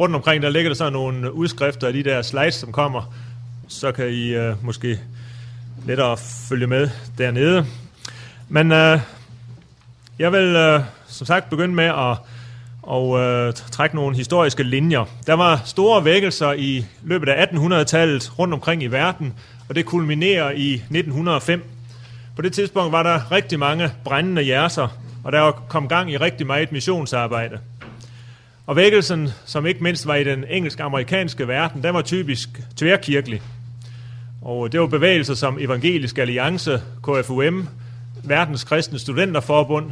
rundt omkring, der ligger der så nogle udskrifter af de der slides, som kommer. Så kan I øh, måske lettere følge med dernede. Men øh, jeg vil øh, som sagt begynde med at og øh, trække nogle historiske linjer. Der var store vækkelser i løbet af 1800-tallet rundt omkring i verden, og det kulminerer i 1905. På det tidspunkt var der rigtig mange brændende jæser, og der kom gang i rigtig meget missionsarbejde. Og vækkelsen, som ikke mindst var i den engelsk-amerikanske verden, den var typisk tværkirkelig. Og det var bevægelser som Evangelisk Alliance, KFUM, Verdens Kristne Studenterforbund,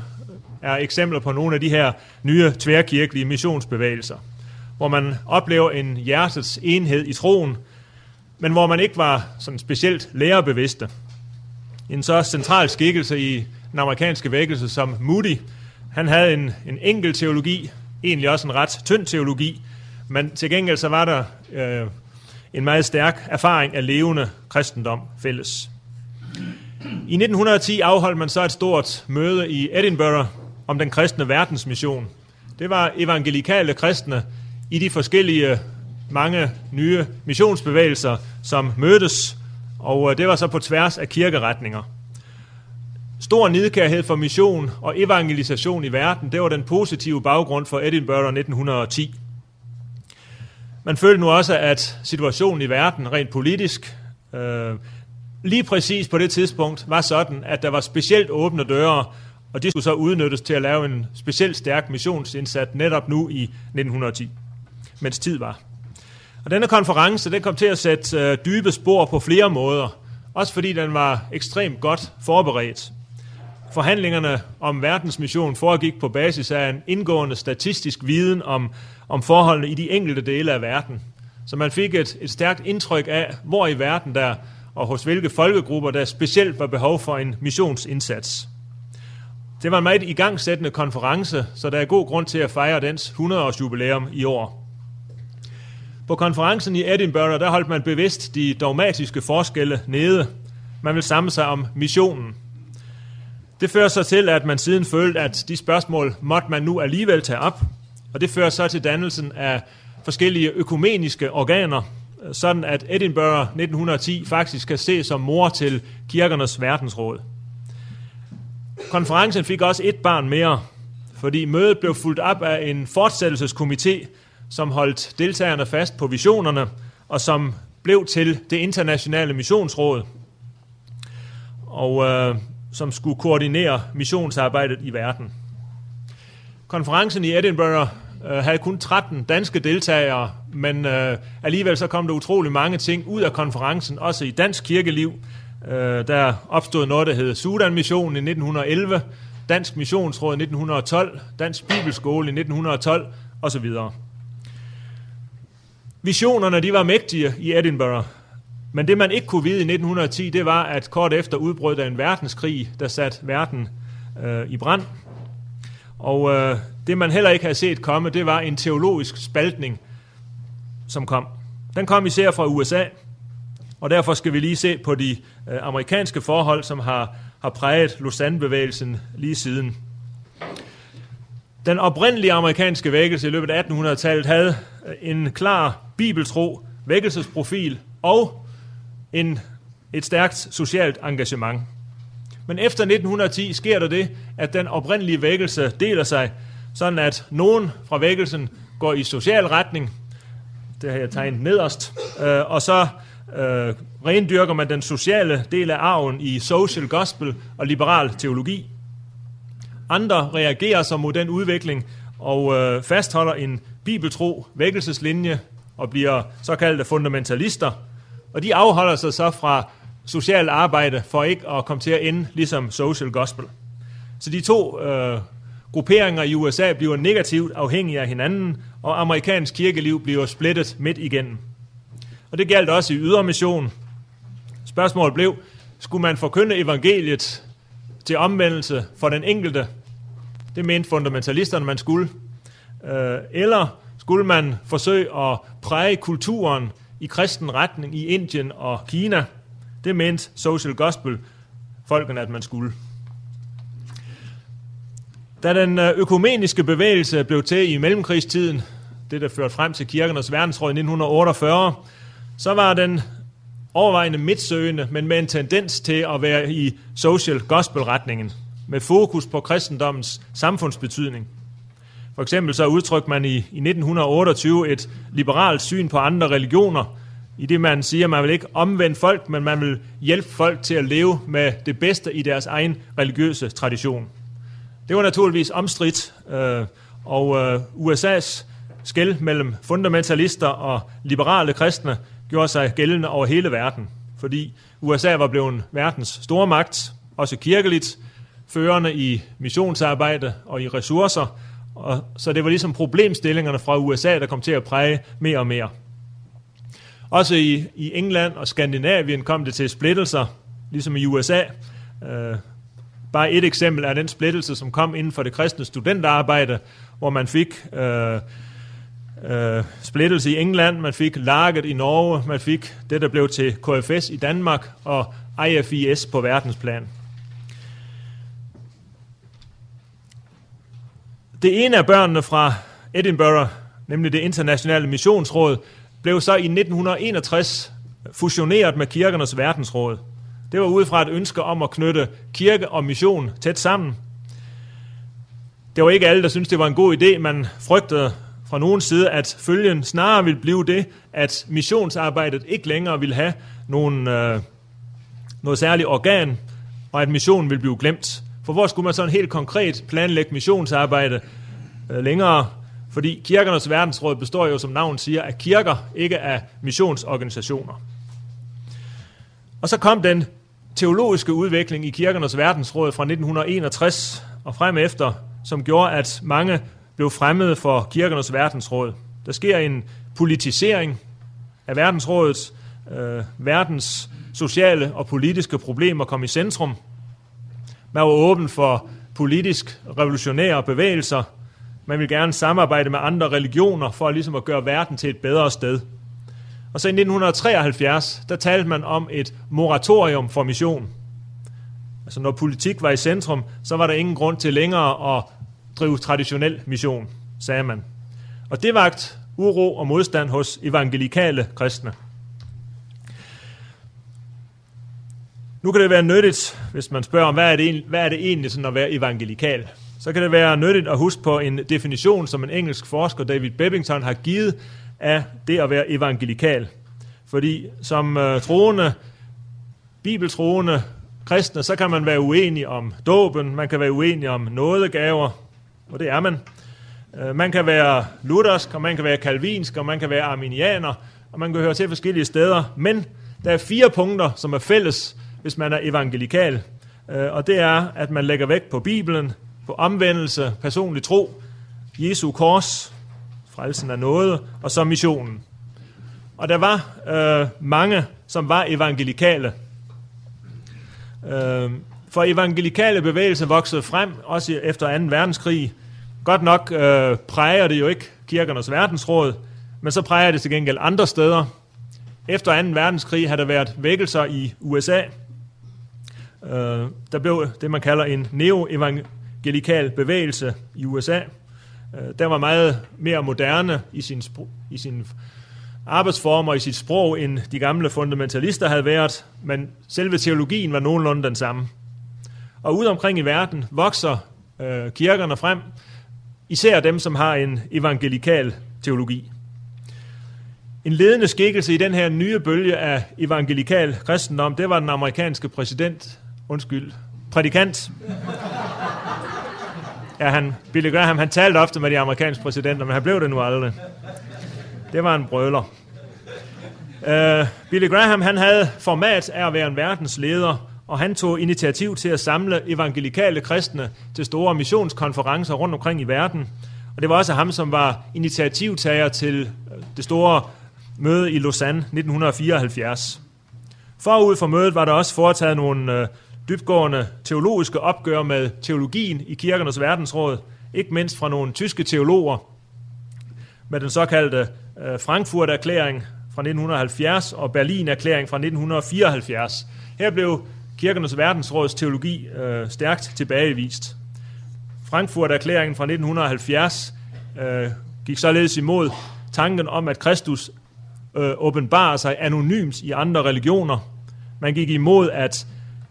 er eksempler på nogle af de her nye tværkirkelige missionsbevægelser, hvor man oplever en hjertets enhed i troen, men hvor man ikke var sådan specielt lærerbevidste. En så central skikkelse i den amerikanske vækkelse som Moody, han havde en, en enkel teologi, egentlig også en ret tynd teologi, men til gengæld så var der øh, en meget stærk erfaring af levende kristendom fælles. I 1910 afholdt man så et stort møde i Edinburgh om den kristne verdensmission. Det var evangelikale kristne i de forskellige mange nye missionsbevægelser, som mødtes, og øh, det var så på tværs af kirkeretninger. Stor nidkærhed for mission og evangelisation i verden, det var den positive baggrund for Edinburgh 1910. Man følte nu også, at situationen i verden rent politisk, øh, lige præcis på det tidspunkt, var sådan, at der var specielt åbne døre, og de skulle så udnyttes til at lave en specielt stærk missionsindsats netop nu i 1910, mens tid var. Og denne konference den kom til at sætte øh, dybe spor på flere måder, også fordi den var ekstremt godt forberedt. Forhandlingerne om verdensmission foregik på basis af en indgående statistisk viden om, om forholdene i de enkelte dele af verden. Så man fik et, et stærkt indtryk af, hvor i verden der og hos hvilke folkegrupper der specielt var behov for en missionsindsats. Det var en meget igangsættende konference, så der er god grund til at fejre dens 100-års jubilæum i år. På konferencen i Edinburgh, der holdt man bevidst de dogmatiske forskelle nede. Man vil samle sig om missionen. Det fører så til, at man siden følte, at de spørgsmål måtte man nu alligevel tage op, og det fører så til dannelsen af forskellige økumeniske organer, sådan at Edinburgh 1910 faktisk kan ses som mor til kirkernes verdensråd. Konferencen fik også et barn mere, fordi mødet blev fuldt op af en fortsættelseskomité, som holdt deltagerne fast på visionerne, og som blev til det internationale missionsråd, og øh, som skulle koordinere missionsarbejdet i verden. Konferencen i Edinburgh øh, havde kun 13 danske deltagere, men øh, alligevel så kom der utrolig mange ting ud af konferencen, også i dansk kirkeliv. Øh, der opstod noget, der hed Sudan-missionen i 1911, Dansk Missionsråd i 1912, Dansk Bibelskole i 1912 osv. Visionerne de var mægtige i Edinburgh, men det man ikke kunne vide i 1910, det var, at kort efter udbrød der en verdenskrig, der satte verden øh, i brand. Og øh, det man heller ikke havde set komme, det var en teologisk spaltning, som kom. Den kom især fra USA, og derfor skal vi lige se på de øh, amerikanske forhold, som har, har præget Lausanne-bevægelsen lige siden. Den oprindelige amerikanske vækkelse i løbet af 1800-tallet havde øh, en klar bibeltro, vækkelsesprofil og en, et stærkt socialt engagement. Men efter 1910 sker der det, at den oprindelige vækkelse deler sig, sådan at nogen fra vækkelsen går i social retning, det har jeg tegnet nederst, øh, og så øh, rendyrker man den sociale del af arven i social gospel og liberal teologi. Andre reagerer så mod den udvikling og øh, fastholder en bibeltro vækkelseslinje og bliver såkaldte fundamentalister. Og de afholder sig så fra social arbejde for ikke at komme til at ende ligesom social gospel. Så de to øh, grupperinger i USA bliver negativt afhængige af hinanden, og amerikansk kirkeliv bliver splittet midt igennem. Og det galt også i ydermission. Spørgsmålet blev, skulle man forkynde evangeliet til omvendelse for den enkelte? Det mente fundamentalisterne, man skulle. Øh, eller skulle man forsøge at præge kulturen i kristen retning i Indien og Kina? Det mente social gospel folkene, at man skulle. Da den øh, økumeniske bevægelse blev til i mellemkrigstiden, det der førte frem til kirkernes verdensråd i 1948, så var den overvejende midtsøgende, men med en tendens til at være i social gospel-retningen, med fokus på kristendommens samfundsbetydning. For eksempel så udtrykte man i, i 1928 et liberalt syn på andre religioner, i det man siger, at man vil ikke omvende folk, men man vil hjælpe folk til at leve med det bedste i deres egen religiøse tradition. Det var naturligvis omstridt, øh, og øh, USA's skæld mellem fundamentalister og liberale kristne gjorde sig gældende over hele verden, fordi USA var blevet verdens store magt, også kirkeligt, førende i missionsarbejde og i ressourcer, og så det var ligesom problemstillingerne fra USA, der kom til at præge mere og mere. Også i, i England og Skandinavien kom det til splittelser, ligesom i USA. Øh, bare et eksempel er den splittelse, som kom inden for det kristne studentarbejde, hvor man fik øh, øh, splittelse i England, man fik laget i Norge, man fik det, der blev til KFS i Danmark og IFIS på verdensplan. Det ene af børnene fra Edinburgh, nemlig det internationale missionsråd, blev så i 1961 fusioneret med kirkernes verdensråd. Det var ud fra et ønske om at knytte kirke og mission tæt sammen. Det var ikke alle, der syntes, det var en god idé. Man frygtede fra nogen side, at følgen snarere ville blive det, at missionsarbejdet ikke længere ville have nogen, øh, noget særligt organ, og at missionen ville blive glemt. For hvor skulle man sådan helt konkret planlægge missionsarbejde øh, længere? Fordi kirkernes verdensråd består jo, som navnet siger, af kirker, ikke af missionsorganisationer. Og så kom den teologiske udvikling i kirkernes verdensråd fra 1961 og frem efter, som gjorde, at mange blev fremmede for kirkernes verdensråd. Der sker en politisering af verdensrådet. Øh, verdens sociale og politiske problemer kom i centrum. Man var åben for politisk revolutionære bevægelser. Man ville gerne samarbejde med andre religioner for ligesom at gøre verden til et bedre sted. Og så i 1973, der talte man om et moratorium for mission. Altså når politik var i centrum, så var der ingen grund til længere at drive traditionel mission, sagde man. Og det vagt uro og modstand hos evangelikale kristne. Nu kan det være nyttigt, hvis man spørger om, hvad er det, hvad er det egentlig sådan at være evangelikal? Så kan det være nyttigt at huske på en definition, som en engelsk forsker, David Bebbington, har givet af det at være evangelikal. Fordi som øh, troende, bibeltroende kristne, så kan man være uenig om dåben, man kan være uenig om nådegaver, og det er man. Øh, man kan være luthersk, og man kan være kalvinsk, og man kan være arminianer, og man kan høre til forskellige steder, men der er fire punkter, som er fælles hvis man er evangelikal. Øh, og det er, at man lægger vægt på Bibelen, på omvendelse, personlig tro, Jesu kors, frelsen af noget, og så missionen. Og der var øh, mange, som var evangelikale. Øh, for evangelikale bevægelser voksede frem, også efter 2. verdenskrig. Godt nok øh, præger det jo ikke kirkernes verdensråd, men så præger det til gengæld andre steder. Efter 2. verdenskrig har der været vækkelser i USA, Øh, der blev det, man kalder en neo-evangelikal bevægelse i USA. Øh, der var meget mere moderne i sin, i sin arbejdsformer og i sit sprog, end de gamle fundamentalister havde været, men selve teologien var nogenlunde den samme. Og ude omkring i verden vokser øh, kirkerne frem, især dem, som har en evangelikal teologi. En ledende skikkelse i den her nye bølge af evangelikal kristendom, det var den amerikanske præsident undskyld, prædikant. Ja, han, Billy Graham, han talte ofte med de amerikanske præsidenter, men han blev det nu aldrig. Det var en brøler. Uh, Billy Graham, han havde format af at være en verdensleder, og han tog initiativ til at samle evangelikale kristne til store missionskonferencer rundt omkring i verden. Og det var også ham, som var initiativtager til øh, det store møde i Lausanne 1974. Forud for mødet var der også foretaget nogle uh, dybgående teologiske opgør med teologien i kirkernes verdensråd, ikke mindst fra nogle tyske teologer, med den såkaldte øh, Frankfurt-erklæring fra 1970 og Berlin-erklæring fra 1974. Her blev kirkernes verdensråds teologi øh, stærkt tilbagevist. Frankfurt-erklæringen fra 1970 øh, gik således imod tanken om, at Kristus øh, åbenbarer sig anonymt i andre religioner. Man gik imod, at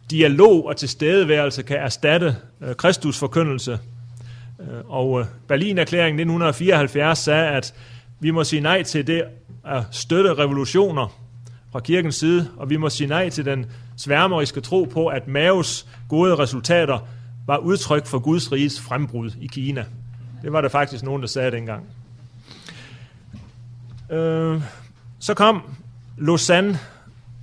dialog og tilstedeværelse kan erstatte øh, Kristus forkyndelse. Øh, og øh, Berlin-erklæringen 1974 sagde, at vi må sige nej til det at støtte revolutioner fra kirkens side, og vi må sige nej til den sværmeriske tro på, at Maos gode resultater var udtryk for Guds riges frembrud i Kina. Det var der faktisk nogen, der sagde dengang. Øh, så kom Lausanne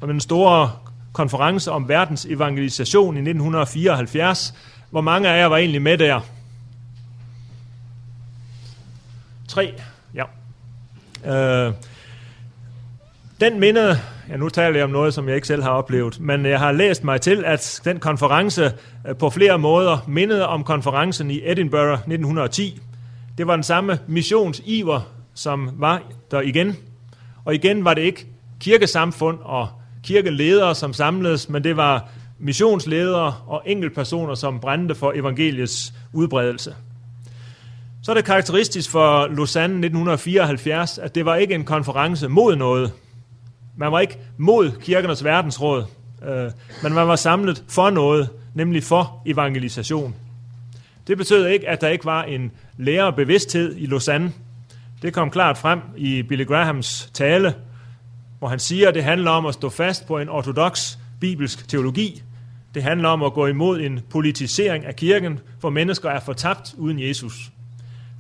og den store konference om verdens evangelisation i 1974. Hvor mange af jer var egentlig med der? Tre, ja. Øh, den mindede, ja nu taler jeg om noget, som jeg ikke selv har oplevet, men jeg har læst mig til, at den konference øh, på flere måder mindede om konferencen i Edinburgh 1910. Det var den samme missionsiver, som var der igen. Og igen var det ikke kirkesamfund og kirkeledere, som samledes, men det var missionsledere og enkeltpersoner, som brændte for evangeliets udbredelse. Så er det karakteristisk for Lausanne 1974, at det var ikke en konference mod noget. Man var ikke mod kirkernes verdensråd, øh, men man var samlet for noget, nemlig for evangelisation. Det betød ikke, at der ikke var en lærerbevidsthed i Lausanne. Det kom klart frem i Billy Grahams tale, hvor han siger, at det handler om at stå fast på en ortodox bibelsk teologi. Det handler om at gå imod en politisering af kirken, for mennesker er fortabt uden Jesus.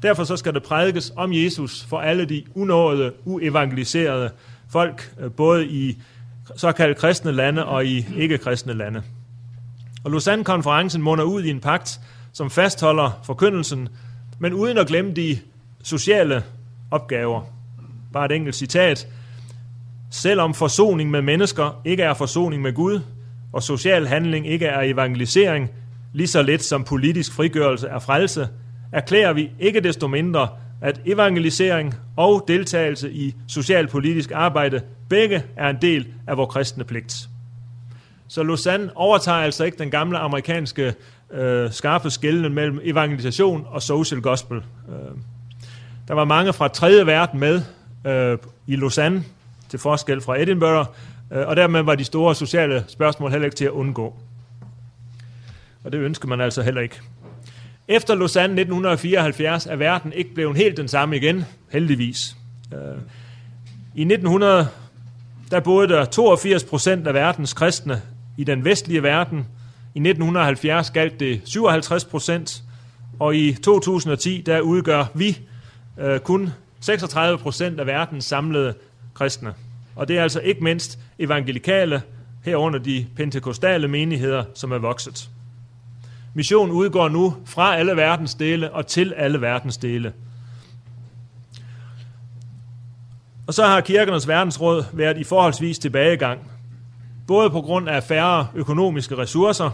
Derfor så skal det prædikes om Jesus for alle de unåede, uevangeliserede folk, øh, både i såkaldte kristne lande og i ikke-kristne lande. Og Lausanne-konferencen munder ud i en pagt, som fastholder forkyndelsen, men uden at glemme de sociale opgaver. Bare et enkelt citat. Selvom forsoning med mennesker ikke er forsoning med Gud, og social handling ikke er evangelisering, lige så lidt som politisk frigørelse er frelse, erklærer vi ikke desto mindre, at evangelisering og deltagelse i socialpolitisk arbejde begge er en del af vores kristne pligt. Så Lausanne overtager altså ikke den gamle amerikanske øh, skarpe skældende mellem evangelisation og social gospel. Øh, der var mange fra tredje verden med øh, i Lausanne, til forskel fra Edinburgh, øh, og dermed var de store sociale spørgsmål heller ikke til at undgå. Og det ønsker man altså heller ikke. Efter Lausanne 1974 er verden ikke blevet helt den samme igen, heldigvis. Øh, I 1900 der boede der 82 procent af verdens kristne i den vestlige verden. I 1970 galt det 57 procent, og i 2010 der udgør vi øh, kun 36 procent af verdens samlede kristne. Og det er altså ikke mindst evangelikale, herunder de pentekostale menigheder, som er vokset. Missionen udgår nu fra alle verdens dele og til alle verdens dele. Og så har kirkernes verdensråd været i forholdsvis tilbagegang. Både på grund af færre økonomiske ressourcer,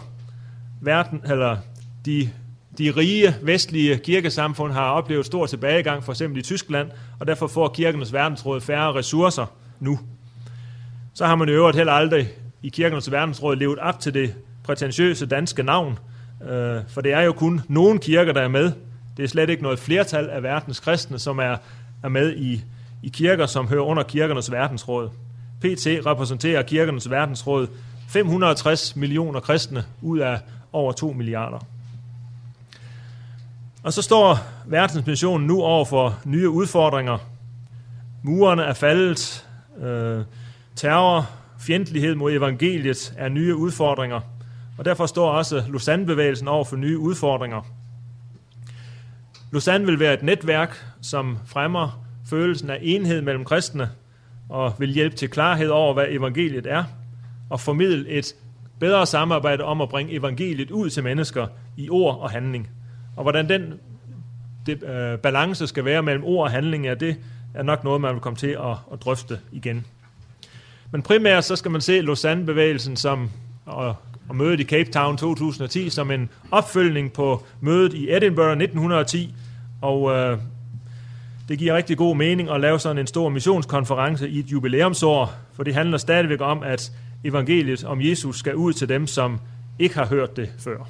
verden, eller de, de rige vestlige kirkesamfund har oplevet stor tilbagegang, for eksempel i Tyskland, og derfor får kirkernes verdensråd færre ressourcer nu. Så har man i øvrigt heller aldrig i kirkernes verdensråd levet op til det prætentiøse danske navn, Øh, for det er jo kun nogle kirker, der er med. Det er slet ikke noget flertal af verdens kristne, som er, er med i, i kirker, som hører under kirkernes verdensråd. PT repræsenterer kirkernes verdensråd 560 millioner kristne ud af over 2 milliarder. Og så står verdensmissionen nu over for nye udfordringer. Murerne er faldet, øh, terror, fjendtlighed mod evangeliet er nye udfordringer – og derfor står også Lausanne-bevægelsen over for nye udfordringer. Lausanne vil være et netværk, som fremmer følelsen af enhed mellem kristne, og vil hjælpe til klarhed over, hvad evangeliet er, og formidle et bedre samarbejde om at bringe evangeliet ud til mennesker i ord og handling. Og hvordan den det, øh, balance skal være mellem ord og handling, er det er nok noget, man vil komme til at, at drøfte igen. Men primært så skal man se Lausanne-bevægelsen som, og og mødet i Cape Town 2010 som en opfølgning på mødet i Edinburgh 1910, og øh, det giver rigtig god mening at lave sådan en stor missionskonference i et jubilæumsår, for det handler stadigvæk om, at evangeliet om Jesus skal ud til dem, som ikke har hørt det før.